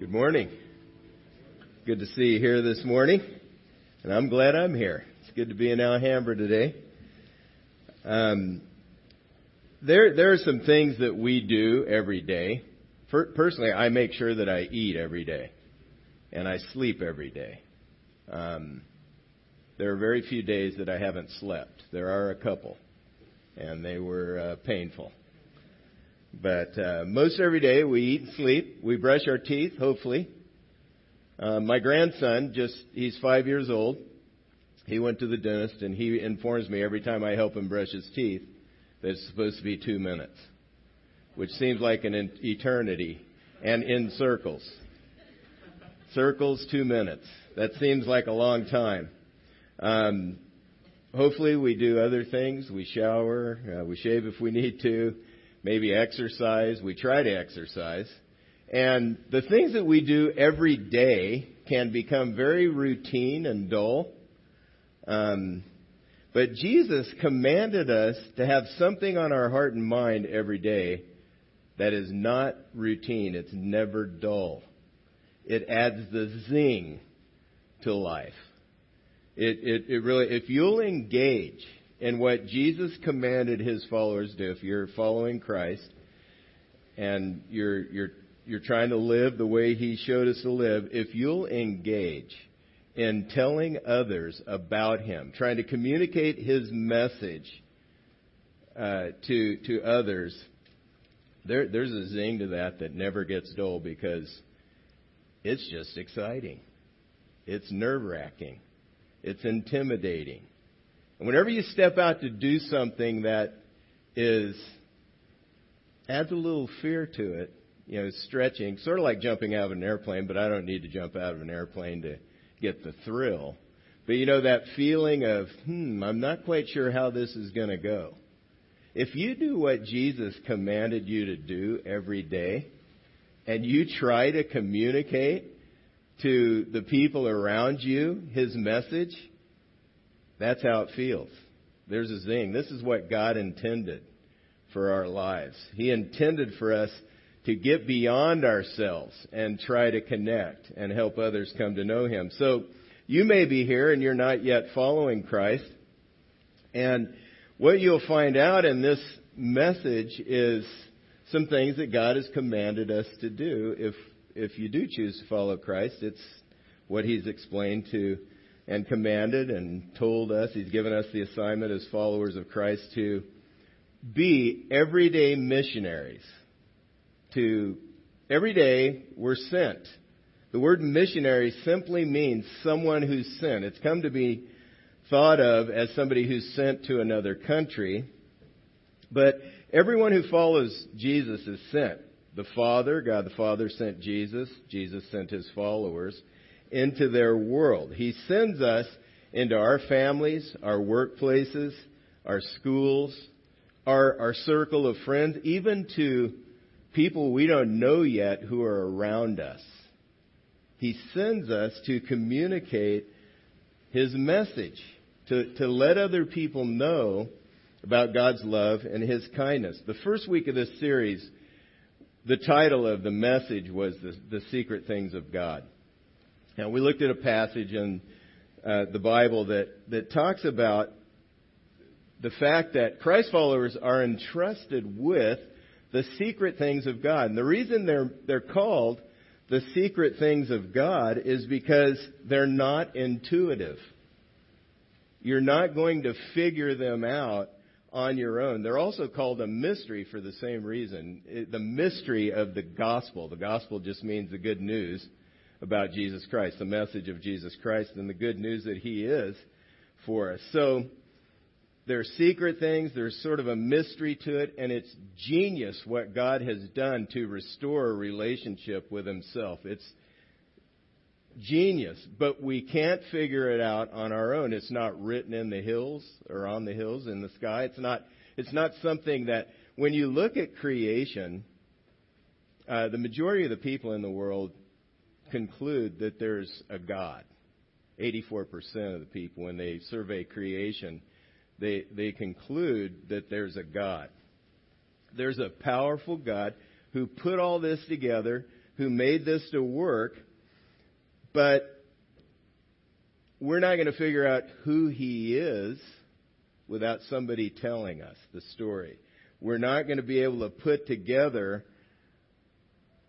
Good morning. Good to see you here this morning, and I'm glad I'm here. It's good to be in Alhambra today. Um, there, there are some things that we do every day. For, personally, I make sure that I eat every day, and I sleep every day. Um, there are very few days that I haven't slept. There are a couple, and they were uh, painful. But uh, most every day we eat and sleep. We brush our teeth, hopefully. Uh, my grandson, just he's five years old. He went to the dentist, and he informs me every time I help him brush his teeth that it's supposed to be two minutes, which seems like an eternity, and in circles. Circles, two minutes. That seems like a long time. Um, hopefully, we do other things. We shower, uh, we shave if we need to maybe exercise. We try to exercise. And the things that we do every day can become very routine and dull. Um, but Jesus commanded us to have something on our heart and mind every day that is not routine. It's never dull. It adds the zing to life. It, it, it really, if you'll engage in what Jesus commanded his followers to do. If you're following Christ and you're, you're, you're trying to live the way he showed us to live, if you'll engage in telling others about him, trying to communicate his message uh, to, to others, there, there's a zing to that that never gets dull because it's just exciting. It's nerve wracking. It's intimidating. And whenever you step out to do something that is adds a little fear to it, you know, stretching, sort of like jumping out of an airplane, but I don't need to jump out of an airplane to get the thrill. But you know, that feeling of, hmm, I'm not quite sure how this is going to go. If you do what Jesus commanded you to do every day, and you try to communicate to the people around you his message, that's how it feels. There's a zing. This is what God intended for our lives. He intended for us to get beyond ourselves and try to connect and help others come to know Him. So you may be here and you're not yet following Christ. And what you'll find out in this message is some things that God has commanded us to do if if you do choose to follow Christ. It's what He's explained to and commanded and told us, He's given us the assignment as followers of Christ to be everyday missionaries. To every day we're sent. The word missionary simply means someone who's sent. It's come to be thought of as somebody who's sent to another country. But everyone who follows Jesus is sent. The Father, God the Father sent Jesus. Jesus sent his followers into their world. He sends us into our families, our workplaces, our schools, our, our circle of friends, even to people we don't know yet who are around us. He sends us to communicate His message, to, to let other people know about God's love and His kindness. The first week of this series, the title of the message was The, the Secret Things of God. Now, we looked at a passage in uh, the Bible that, that talks about the fact that Christ followers are entrusted with the secret things of God. And the reason they're, they're called the secret things of God is because they're not intuitive. You're not going to figure them out on your own. They're also called a mystery for the same reason. The mystery of the gospel. The gospel just means the good news about Jesus Christ, the message of Jesus Christ, and the good news that He is for us. So, there are secret things, there's sort of a mystery to it, and it's genius what God has done to restore a relationship with Himself. It's genius, but we can't figure it out on our own. It's not written in the hills or on the hills in the sky. It's not, it's not something that, when you look at creation, uh, the majority of the people in the world conclude that there's a God. 84% of the people, when they survey creation, they, they conclude that there's a God. There's a powerful God who put all this together who made this to work, but we're not going to figure out who he is without somebody telling us the story. We're not going to be able to put together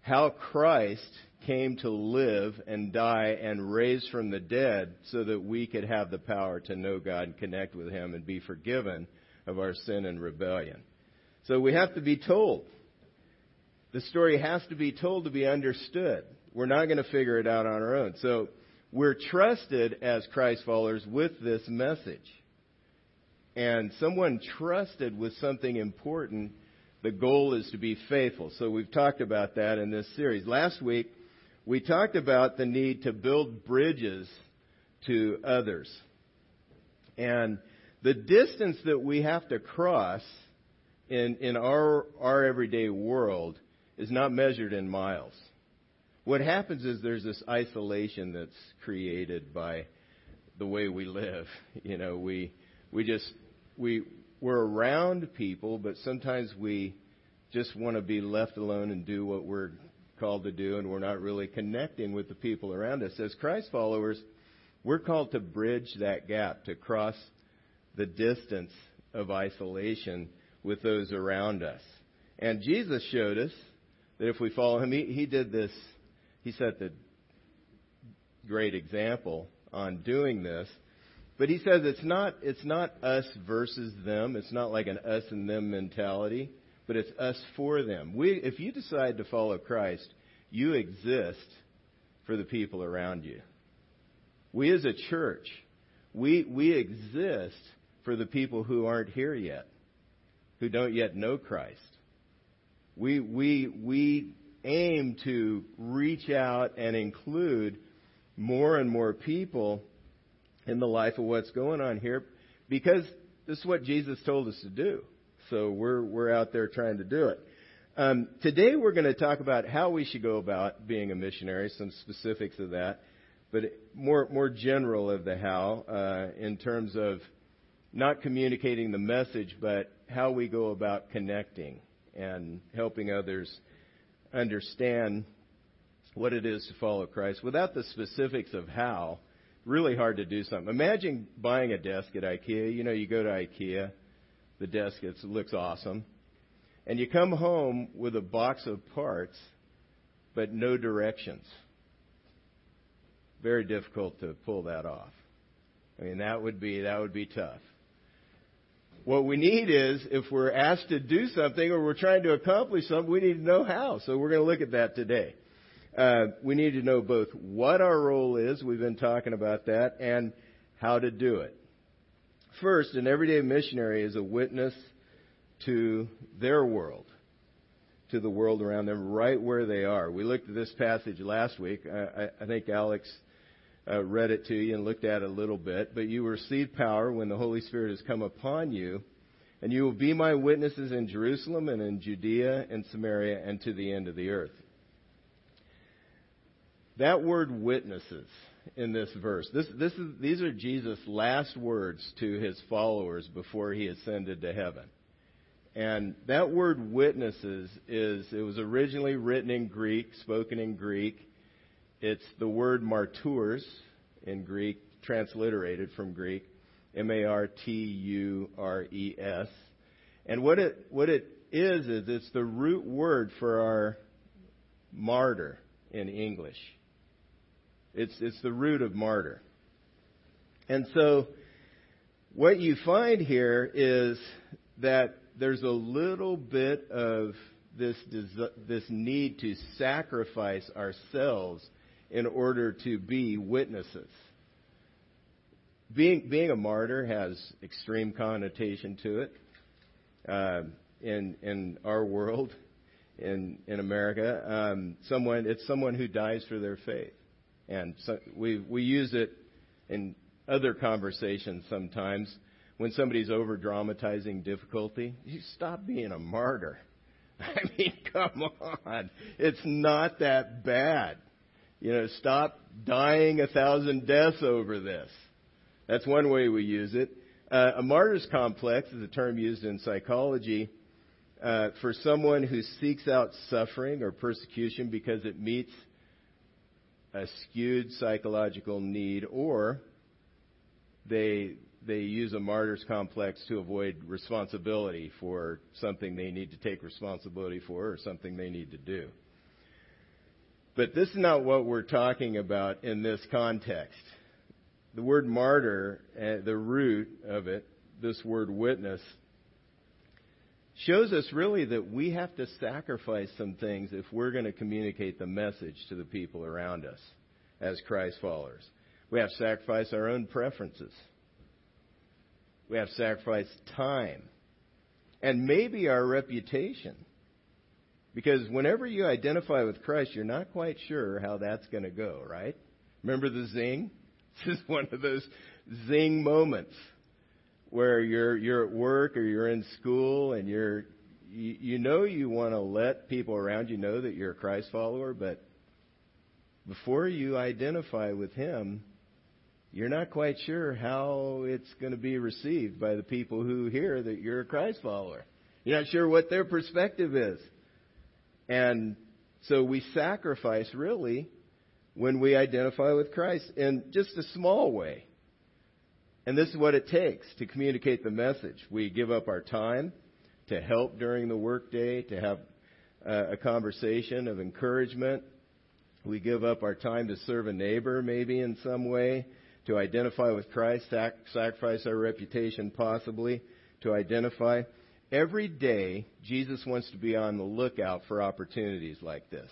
how Christ came to live and die and raise from the dead so that we could have the power to know God and connect with Him and be forgiven of our sin and rebellion. So we have to be told. The story has to be told to be understood. We're not going to figure it out on our own. So we're trusted as Christ followers with this message. And someone trusted with something important, the goal is to be faithful. So we've talked about that in this series. Last week, we talked about the need to build bridges to others. And the distance that we have to cross in, in our, our everyday world is not measured in miles. What happens is there's this isolation that's created by the way we live. You know, we, we just, we, we're around people, but sometimes we just want to be left alone and do what we're called to do, and we're not really connecting with the people around us. As Christ followers, we're called to bridge that gap, to cross the distance of isolation with those around us. And Jesus showed us that if we follow him, he, he did this, he set the great example on doing this. But he says it's not, it's not us versus them. It's not like an us and them mentality but it's us for them. We, if you decide to follow Christ, you exist for the people around you. We as a church, we, we exist for the people who aren't here yet, who don't yet know Christ. We, we, we aim to reach out and include more and more people in the life of what's going on here because this is what Jesus told us to do. So we're, we're out there trying to do it. Um, today we're going to talk about how we should go about being a missionary, some specifics of that, but more, more general of the how, uh, in terms of not communicating the message, but how we go about connecting and helping others understand what it is to follow Christ. Without the specifics of how, really hard to do something. Imagine buying a desk at IKEA. You know, you go to IKEA the desk. It looks awesome. And you come home with a box of parts, but no directions. Very difficult to pull that off. I mean, that would be, that would be tough. What we need is, if we're asked to do something or we're trying to accomplish something, we need to know how. So we're going to look at that today. Uh, we need to know both what our role is, we've been talking about that, and how to do it. First, an everyday missionary is a witness to their world, to the world around them, right where they are. We looked at this passage last week. I, I think Alex uh, read it to you and looked at it a little bit. But you will receive power when the Holy Spirit has come upon you, and you will be my witnesses in Jerusalem and in Judea and Samaria and to the end of the earth. That word witnesses in this verse. This, this is, these are Jesus' last words to his followers before he ascended to heaven. And that word witnesses is, it was originally written in Greek, spoken in Greek. It's the word martyrs in Greek, transliterated from Greek. M-A-R-T-U-R-E-S. And what it, what it is, is it's the root word for our martyr in English. It's, it's the root of martyr. And so, what you find here is that there's a little bit of this, this need to sacrifice ourselves in order to be witnesses. Being, being a martyr has extreme connotation to it. Uh, in, in our world, in, in America, um, someone, it's someone who dies for their faith. And so we, we use it in other conversations sometimes when somebody's over dramatizing difficulty. You stop being a martyr. I mean, come on. It's not that bad. You know, stop dying a thousand deaths over this. That's one way we use it. Uh, a martyr's complex is a term used in psychology uh, for someone who seeks out suffering or persecution because it meets a skewed psychological need, or they they use a martyr's complex to avoid responsibility for something they need to take responsibility for or something they need to do. But this is not what we're talking about in this context. The word martyr, uh, the root of it, this word witness, shows us really that we have to sacrifice some things if we're going to communicate the message to the people around us as Christ followers. We have to sacrifice our own preferences. We have to sacrifice time. And maybe our reputation. Because whenever you identify with Christ, you're not quite sure how that's going to go, right? Remember the zing? This is one of those zing moments where you're you're at work or you're in school and you're you, you know you want to let people around you know that you're a Christ follower, but before you identify with him, you're not quite sure how it's going to be received by the people who hear that you're a Christ follower. You're not sure what their perspective is. And so we sacrifice really when we identify with Christ in just a small way. And this is what it takes to communicate the message. We give up our time to help during the workday, to have a conversation of encouragement. We give up our time to serve a neighbor, maybe in some way, to identify with Christ, sac- sacrifice our reputation possibly, to identify. Every day, Jesus wants to be on the lookout for opportunities like this.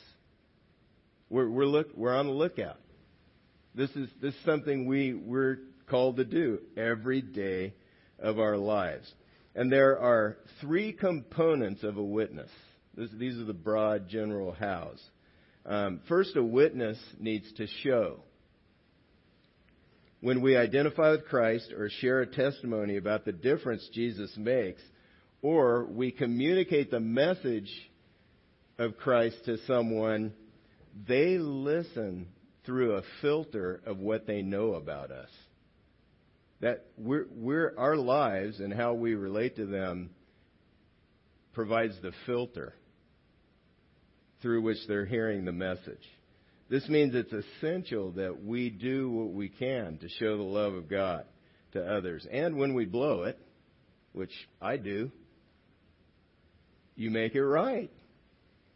We're, we're, look, we're on the lookout. This is, this is something we, we're called to do every day of our lives. And there are three components of a witness. This, these are the broad general hows. Um, first, a witness needs to show. When we identify with Christ or share a testimony about the difference Jesus makes, or we communicate the message of Christ to someone, they listen through a filter of what they know about us that we're, we're, our lives and how we relate to them provides the filter through which they're hearing the message. This means it's essential that we do what we can to show the love of God to others. And when we blow it, which I do, you make it right.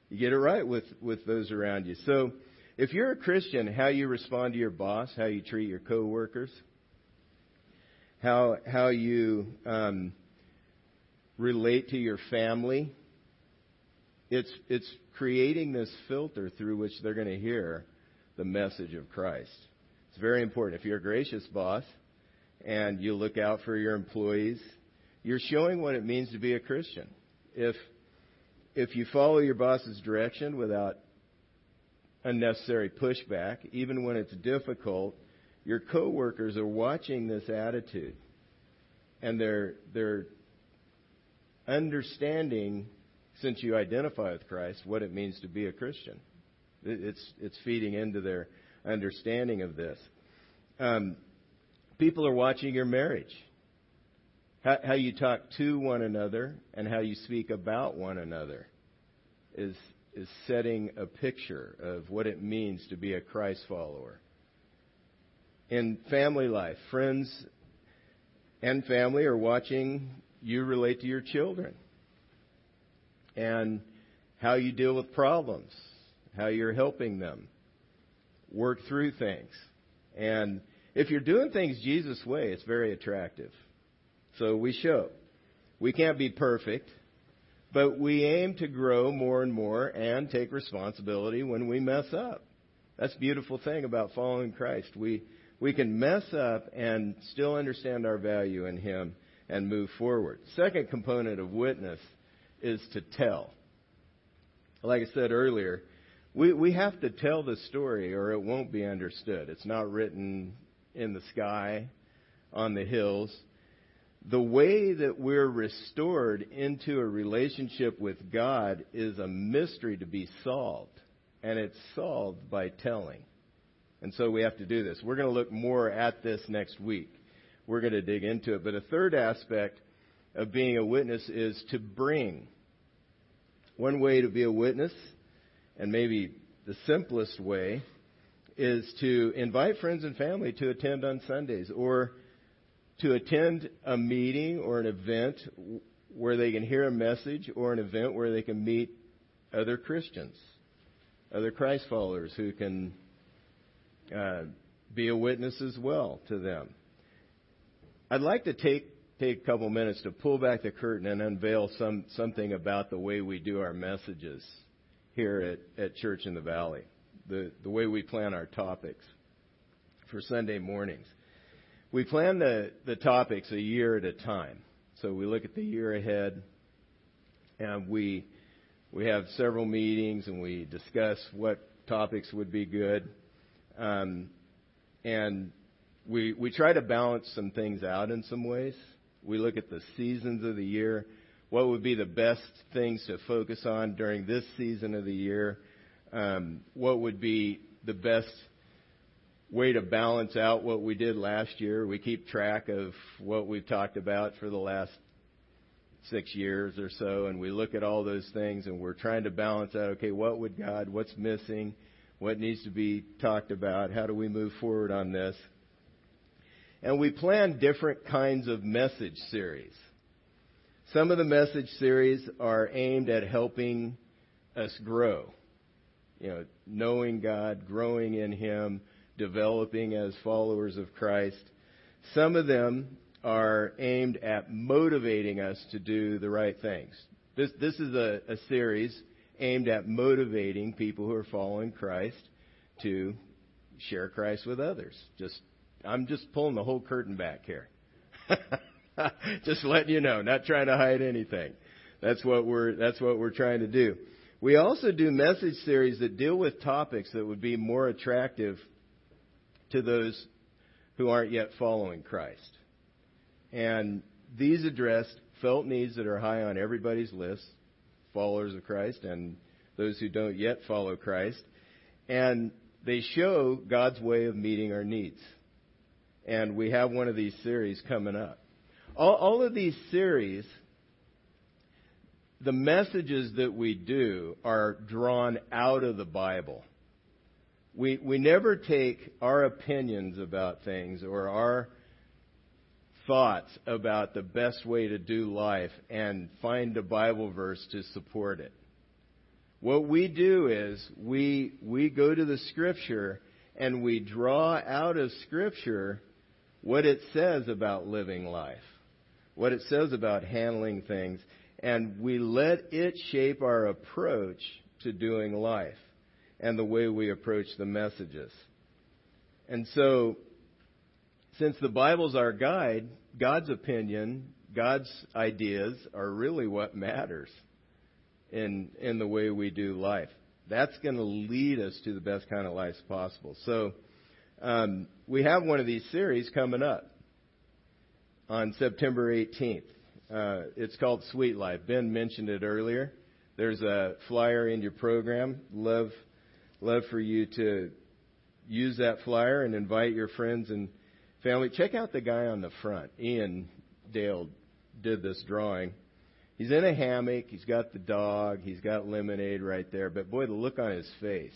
You get it right with, with those around you. So, if you're a Christian, how you respond to your boss, how you treat your coworkers, how how you um, relate to your family. It's it's creating this filter through which they're going to hear the message of Christ. It's very important. If you're a gracious boss and you look out for your employees, you're showing what it means to be a Christian. If if you follow your boss's direction without unnecessary pushback, even when it's difficult, your coworkers are watching this attitude and they're they're understanding since you identify with Christ what it means to be a Christian. It's it's feeding into their understanding of this. Um, people are watching your marriage, how, how you talk to one another, and how you speak about one another, is is setting a picture of what it means to be a Christ follower in family life. Friends and family are watching you relate to your children and how you deal with problems, how you're helping them work through things. And if you're doing things Jesus' way, it's very attractive. So we show. We can't be perfect, but we aim to grow more and more and take responsibility when we mess up. That's the beautiful thing about following Christ. We we can mess up and still understand our value in Him and move forward. Second component of witness is to tell. Like I said earlier, we, we have to tell the story or it won't be understood. It's not written in the sky, on the hills. The way that we're restored into a relationship with God is a mystery to be solved. And it's solved by telling. And so we have to do this. We're going to look more at this next week. We're going to dig into it. But a third aspect of being a witness is to bring. One way to be a witness, and maybe the simplest way, is to invite friends and family to attend on Sundays or to attend a meeting or an event where they can hear a message or an event where they can meet other Christians, other Christ followers who can uh, be a witness as well to them. I'd like to take take a couple minutes to pull back the curtain and unveil some something about the way we do our messages here at, at Church in the Valley, the the way we plan our topics for Sunday mornings. We plan the, the topics a year at a time. So we look at the year ahead and we we have several meetings and we discuss what topics would be good. Um, and we we try to balance some things out in some ways. We look at the seasons of the year. What would be the best things to focus on during this season of the year? Um, what would be the best way to balance out what we did last year? We keep track of what we've talked about for the last six years or so, and we look at all those things and we're trying to balance out, okay, what would God, what's missing, what needs to be talked about, how do we move forward on this? and we plan different kinds of message series. Some of the message series are aimed at helping us grow. You know, knowing God, growing in Him, developing as followers of Christ. Some of them are aimed at motivating us to do the right things. This, this is a, a series aimed at motivating people who are following Christ to share Christ with others. Just I'm just pulling the whole curtain back here. just letting you know, not trying to hide anything. That's what we're that's what we're trying to do. We also do message series that deal with topics that would be more attractive to those who aren't yet following Christ. And these address felt needs that are high on everybody's list, followers of Christ and those who don't yet follow Christ. And they show God's way of meeting our needs and we have one of these series coming up. All, all of these series, the messages that we do are drawn out of the Bible. We, we never take our opinions about things or our thoughts about the best way to do life and find a Bible verse to support it. What we do is we, we go to the scripture and we draw out of scripture what it says about living life, what it says about handling things, and we let it shape our approach to doing life and the way we approach the messages. And so, since the Bible's our guide, God's opinion, God's ideas are really what matters in, in the way we do life. That's going to lead us to the best kind of life possible. So, um, we have one of these series coming up on September 18th. Uh, it's called Sweet Life. Ben mentioned it earlier. There's a flyer in your program. Love, love for you to use that flyer and invite your friends and family. Check out the guy on the front. Ian Dale did this drawing. He's in a hammock. He's got the dog. He's got lemonade right there. But boy, the look on his face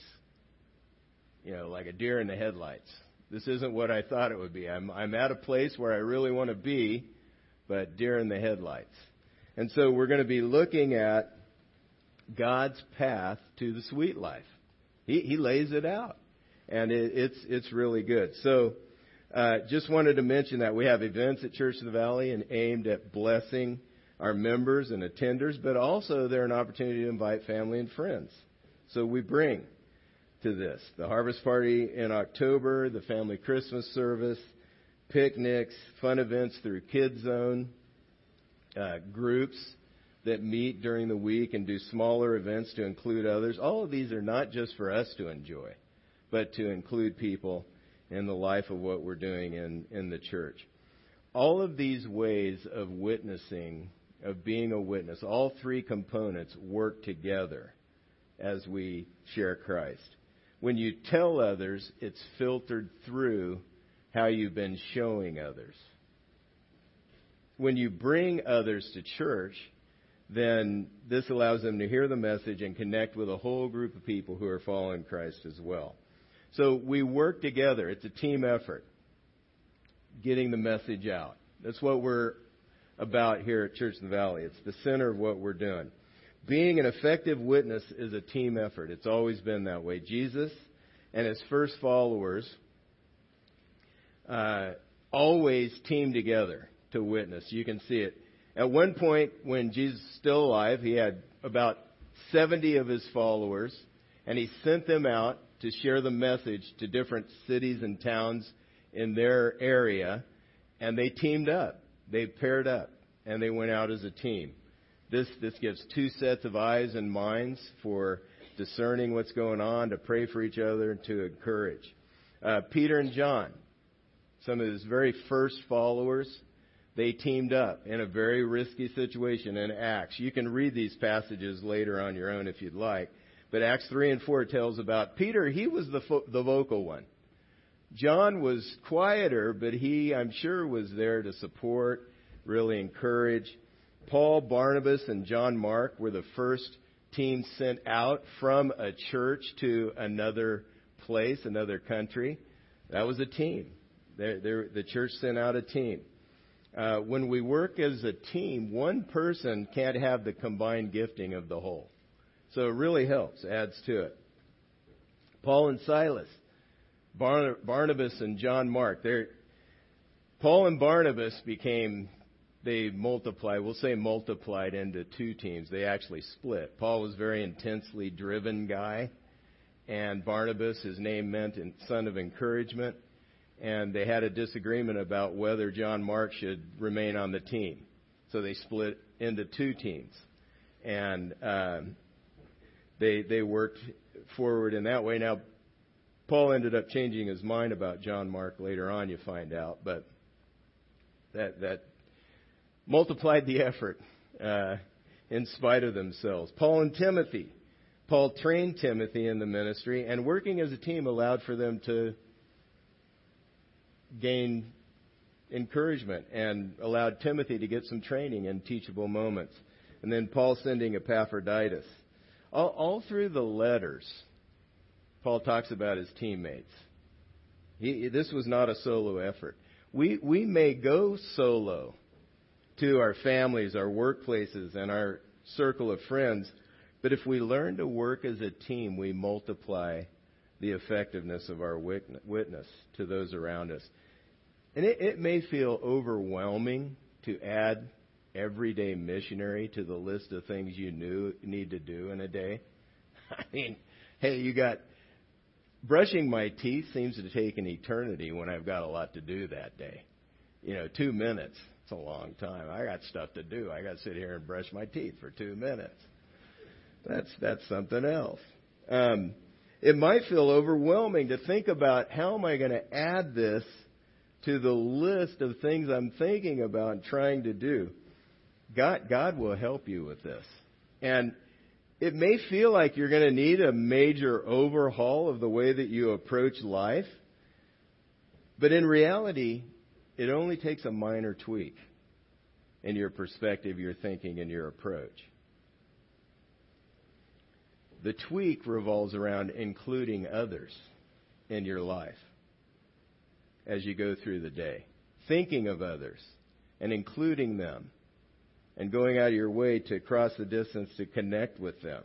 you know, like a deer in the headlights. This isn't what I thought it would be. I'm, I'm at a place where I really want to be, but deer in the headlights. And so we're going to be looking at God's path to the sweet life. He, he lays it out, and it, it's it's really good. So, uh, just wanted to mention that we have events at Church of the Valley and aimed at blessing our members and attenders, but also they're an opportunity to invite family and friends. So we bring to this. The harvest party in October, the family Christmas service, picnics, fun events through Kids Zone, uh, groups that meet during the week and do smaller events to include others. All of these are not just for us to enjoy, but to include people in the life of what we're doing in, in the church. All of these ways of witnessing, of being a witness, all three components work together as we share Christ when you tell others, it's filtered through how you've been showing others. When you bring others to church, then this allows them to hear the message and connect with a whole group of people who are following Christ as well. So we work together. It's a team effort. Getting the message out. That's what we're about here at Church in the Valley. It's the center of what we're doing. Being an effective witness is a team effort. It's always been that way. Jesus and his first followers uh, always teamed together to witness. You can see it. At one point, when Jesus was still alive, he had about 70 of his followers, and he sent them out to share the message to different cities and towns in their area, and they teamed up. They paired up, and they went out as a team. This, this gives two sets of eyes and minds for discerning what's going on, to pray for each other, and to encourage. Uh, Peter and John, some of his very first followers, they teamed up in a very risky situation in Acts. You can read these passages later on your own if you'd like. But Acts 3 and 4 tells about Peter, he was the, fo- the vocal one. John was quieter, but he, I'm sure, was there to support, really encourage. Paul, Barnabas, and John Mark were the first team sent out from a church to another place, another country. That was a team. They're, they're, the church sent out a team. Uh, when we work as a team, one person can't have the combined gifting of the whole. So it really helps, adds to it. Paul and Silas, Barnabas and John Mark, they're, Paul and Barnabas became they multiplied, we'll say multiplied into two teams. They actually split. Paul was a very intensely driven guy, and Barnabas, his name meant son of encouragement, and they had a disagreement about whether John Mark should remain on the team. So they split into two teams, and um, they they worked forward in that way. Now, Paul ended up changing his mind about John Mark later on. You find out, but that that multiplied the effort uh, in spite of themselves. Paul and Timothy. Paul trained Timothy in the ministry, and working as a team allowed for them to gain encouragement and allowed Timothy to get some training in teachable moments. And then Paul sending Epaphroditus. All, all through the letters, Paul talks about his teammates. He, this was not a solo effort. We, we may go solo to our families, our workplaces, and our circle of friends. But if we learn to work as a team, we multiply the effectiveness of our witness to those around us. And it, it may feel overwhelming to add everyday missionary to the list of things you knew, need to do in a day. I mean, hey, you got brushing my teeth seems to take an eternity when I've got a lot to do that day. You know, two minutes. It's a long time. I got stuff to do. I got to sit here and brush my teeth for two minutes. That's that's something else. Um, it might feel overwhelming to think about how am I going to add this to the list of things I'm thinking about and trying to do. God God will help you with this. And it may feel like you're going to need a major overhaul of the way that you approach life. But in reality, it only takes a minor tweak in your perspective, your thinking, and your approach. The tweak revolves around including others in your life as you go through the day, thinking of others and including them, and going out of your way to cross the distance to connect with them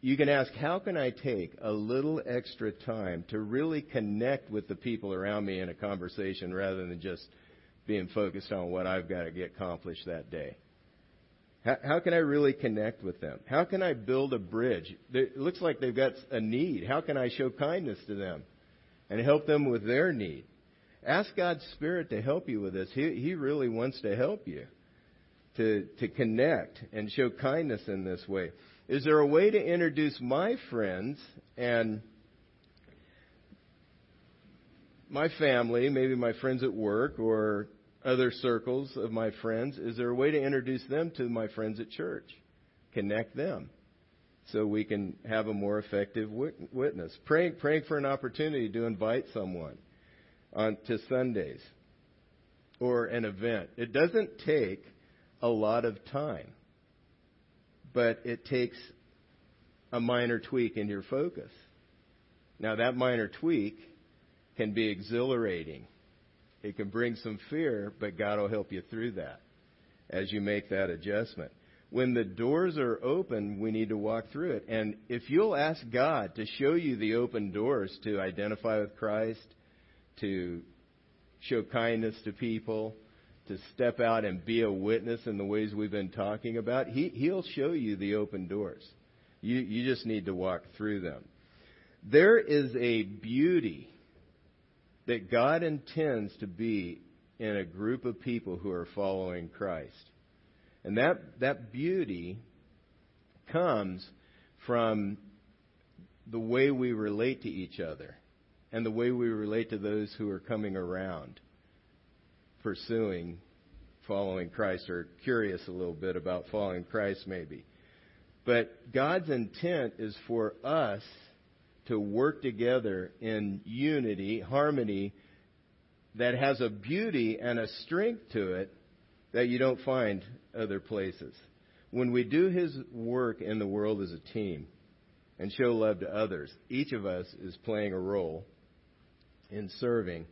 you can ask, how can I take a little extra time to really connect with the people around me in a conversation rather than just being focused on what I've got to get accomplished that day? How, how can I really connect with them? How can I build a bridge? It looks like they've got a need. How can I show kindness to them and help them with their need? Ask God's Spirit to help you with this. He, he really wants to help you to, to connect and show kindness in this way. Is there a way to introduce my friends and my family, maybe my friends at work or other circles of my friends, is there a way to introduce them to my friends at church? Connect them so we can have a more effective witness. Praying, praying for an opportunity to invite someone on to Sundays or an event. It doesn't take a lot of time but it takes a minor tweak in your focus. Now, that minor tweak can be exhilarating. It can bring some fear, but God will help you through that as you make that adjustment. When the doors are open, we need to walk through it. And if you'll ask God to show you the open doors to identify with Christ, to show kindness to people, to step out and be a witness in the ways we've been talking about, he, He'll show you the open doors. You, you just need to walk through them. There is a beauty that God intends to be in a group of people who are following Christ. And that, that beauty comes from the way we relate to each other and the way we relate to those who are coming around pursuing following Christ or curious a little bit about following Christ maybe. But God's intent is for us to work together in unity, harmony, that has a beauty and a strength to it that you don't find other places. When we do His work in the world as a team and show love to others, each of us is playing a role in serving.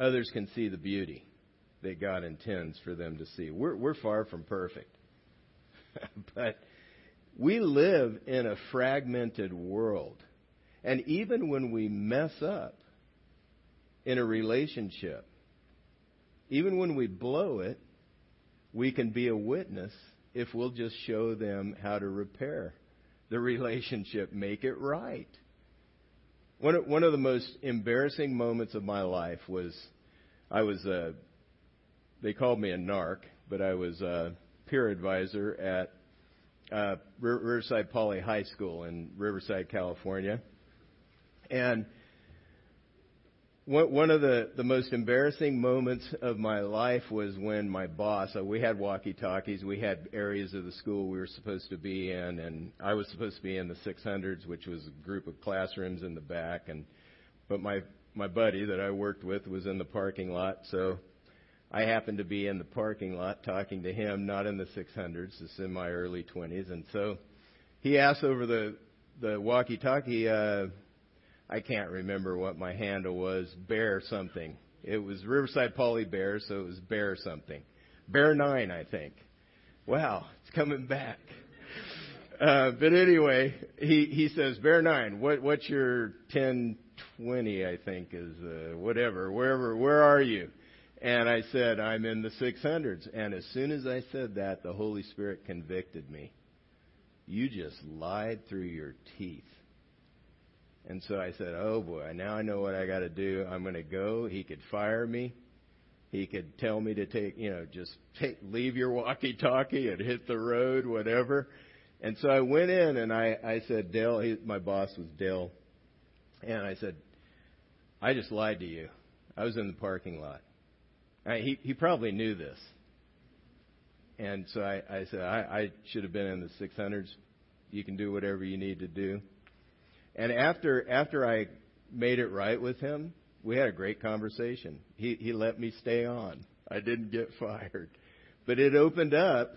Others can see the beauty that God intends for them to see. We're, we're far from perfect. but we live in a fragmented world. And even when we mess up in a relationship, even when we blow it, we can be a witness if we'll just show them how to repair the relationship, make it right. One of, one of the most embarrassing moments of my life was I was a, they called me a narc, but I was a peer advisor at uh, Riverside Poly High School in Riverside, California. And one of the, the most embarrassing moments of my life was when my boss, uh, we had walkie talkies, we had areas of the school we were supposed to be in, and I was supposed to be in the 600s, which was a group of classrooms in the back, and but my my buddy that I worked with was in the parking lot, so I happened to be in the parking lot talking to him, not in the 600s, it's in my early 20s, and so he asked over the the walkie-talkie. Uh, I can't remember what my handle was, Bear something. It was Riverside Poly Bear, so it was Bear something. Bear 9, I think. Wow, it's coming back. Uh, but anyway, he, he says, Bear 9, what, what's your 1020, I think is, uh, whatever, wherever, where are you? And I said, I'm in the 600s. And as soon as I said that, the Holy Spirit convicted me. You just lied through your teeth. And so I said, "Oh boy, now I know what I got to do. I'm going to go. He could fire me. He could tell me to take, you know, just take leave your walkie-talkie and hit the road, whatever." And so I went in and I I said, "Dale, he, my boss was Dale." And I said, "I just lied to you. I was in the parking lot." I, he he probably knew this. And so I, I said, I, I should have been in the 600s. You can do whatever you need to do. And after after I made it right with him, we had a great conversation. He he let me stay on. I didn't get fired. But it opened up.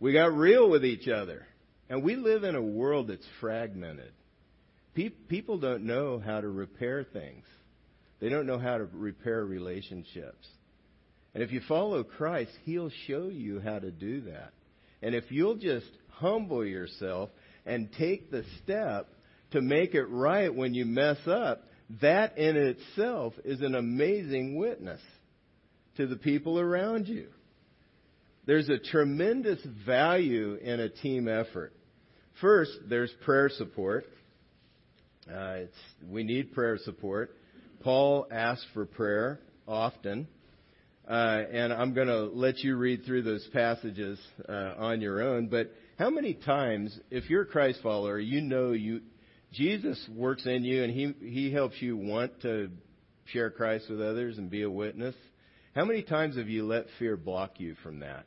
We got real with each other. And we live in a world that's fragmented. People don't know how to repair things. They don't know how to repair relationships. And if you follow Christ, He'll show you how to do that. And if you'll just humble yourself and take the step to make it right when you mess up, that in itself is an amazing witness to the people around you. There's a tremendous value in a team effort. First, there's prayer support. Uh, we need prayer support. Paul asked for prayer often. Uh, and I'm going to let you read through those passages uh, on your own. But how many times, if you're a Christ follower, you know you Jesus works in you and he, he helps you want to share Christ with others and be a witness. How many times have you let fear block you from that?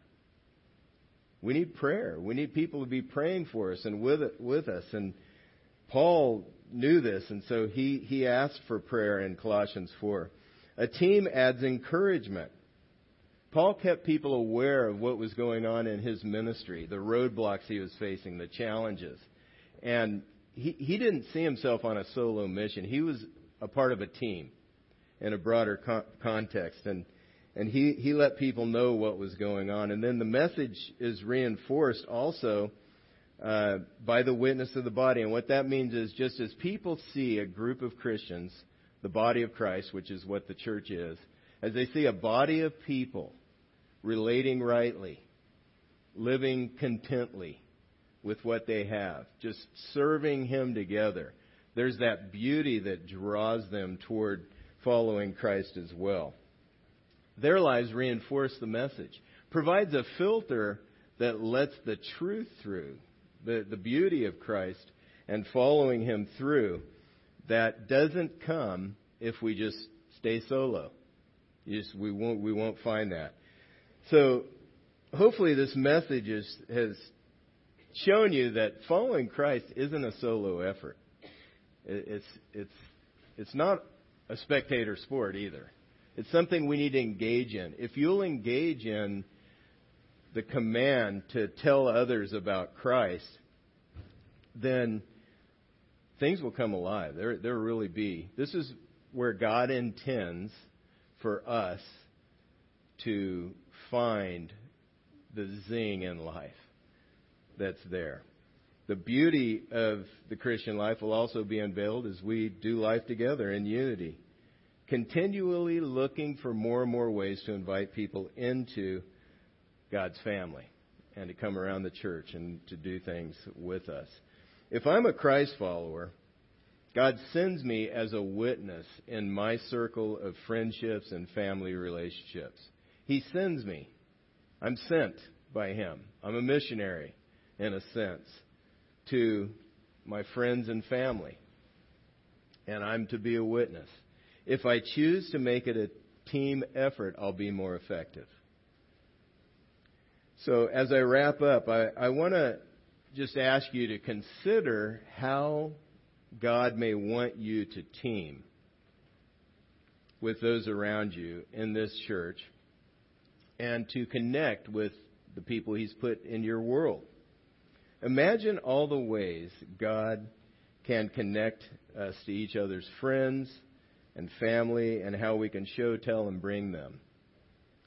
We need prayer. We need people to be praying for us and with, with us. And Paul knew this, and so he, he asked for prayer in Colossians 4. A team adds encouragement. Paul kept people aware of what was going on in his ministry, the roadblocks he was facing, the challenges. And he, he didn't see himself on a solo mission. He was a part of a team in a broader con- context. And, and he, he let people know what was going on. And then the message is reinforced also uh, by the witness of the body. And what that means is just as people see a group of Christians, the body of Christ, which is what the church is, as they see a body of people relating rightly, living contently with what they have, just serving Him together, there's that beauty that draws them toward following Christ as well. Their lives reinforce the message, provides a filter that lets the truth through, the, the beauty of Christ and following Him through that doesn't come if we just stay solo. Just, we won't, we won't find that. So, hopefully this message is, has shown you that following Christ isn't a solo effort. It's, it's, it's not a spectator sport either. It's something we need to engage in. If you'll engage in the command to tell others about Christ, then things will come alive. There, there will really be. This is where God intends for us to find the zing in life that's there. The beauty of the Christian life will also be unveiled as we do life together in unity, continually looking for more and more ways to invite people into God's family and to come around the church and to do things with us. If I'm a Christ follower, God sends me as a witness in my circle of friendships and family relationships. He sends me. I'm sent by Him. I'm a missionary, in a sense, to my friends and family. And I'm to be a witness. If I choose to make it a team effort, I'll be more effective. So as I wrap up, I, I want to just ask you to consider how God may want you to team with those around you in this church and to connect with the people He's put in your world. Imagine all the ways God can connect us to each other's friends and family and how we can show, tell, and bring them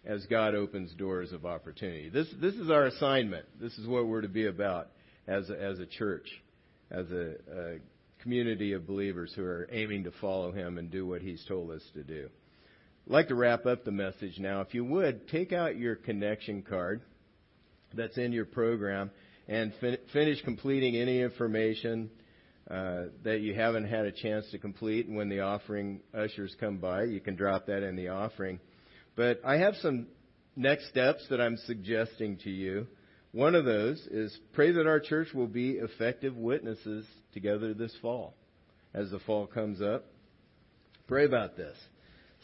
as God opens doors of opportunity. This, this is our assignment. This is what we're to be about as a, as a church, as a, a community of believers who are aiming to follow him and do what he's told us to do. I'd like to wrap up the message now. If you would, take out your connection card that's in your program and fin- finish completing any information uh, that you haven't had a chance to complete. And when the offering ushers come by, you can drop that in the offering. But I have some next steps that I'm suggesting to you. One of those is pray that our church will be effective witnesses together this fall as the fall comes up. Pray about this.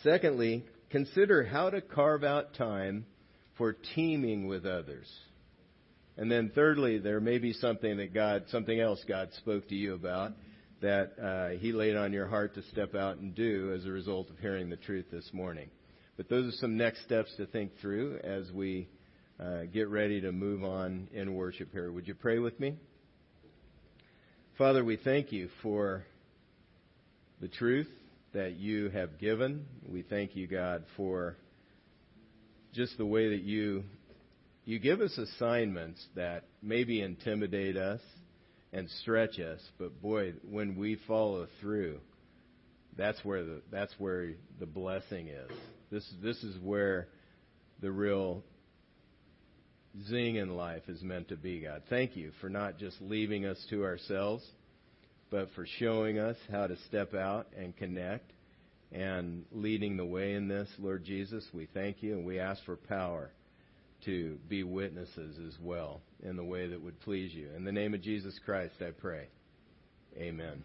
Secondly, consider how to carve out time for teaming with others. And then thirdly, there may be something that God, something else God spoke to you about that uh, He laid on your heart to step out and do as a result of hearing the truth this morning. But those are some next steps to think through as we uh, get ready to move on in worship here. Would you pray with me? Father, we thank you for the truth that you have given. We thank you, God, for just the way that you you give us assignments that maybe intimidate us and stretch us, but boy, when we follow through, that's where the that's where the blessing is. This this is where the real zing in life is meant to be, God. Thank you for not just leaving us to ourselves, but for showing us how to step out and connect and leading the way in this, Lord Jesus. We thank you and we ask for power to be witnesses as well in the way that would please you. In the name of Jesus Christ, I pray. Amen.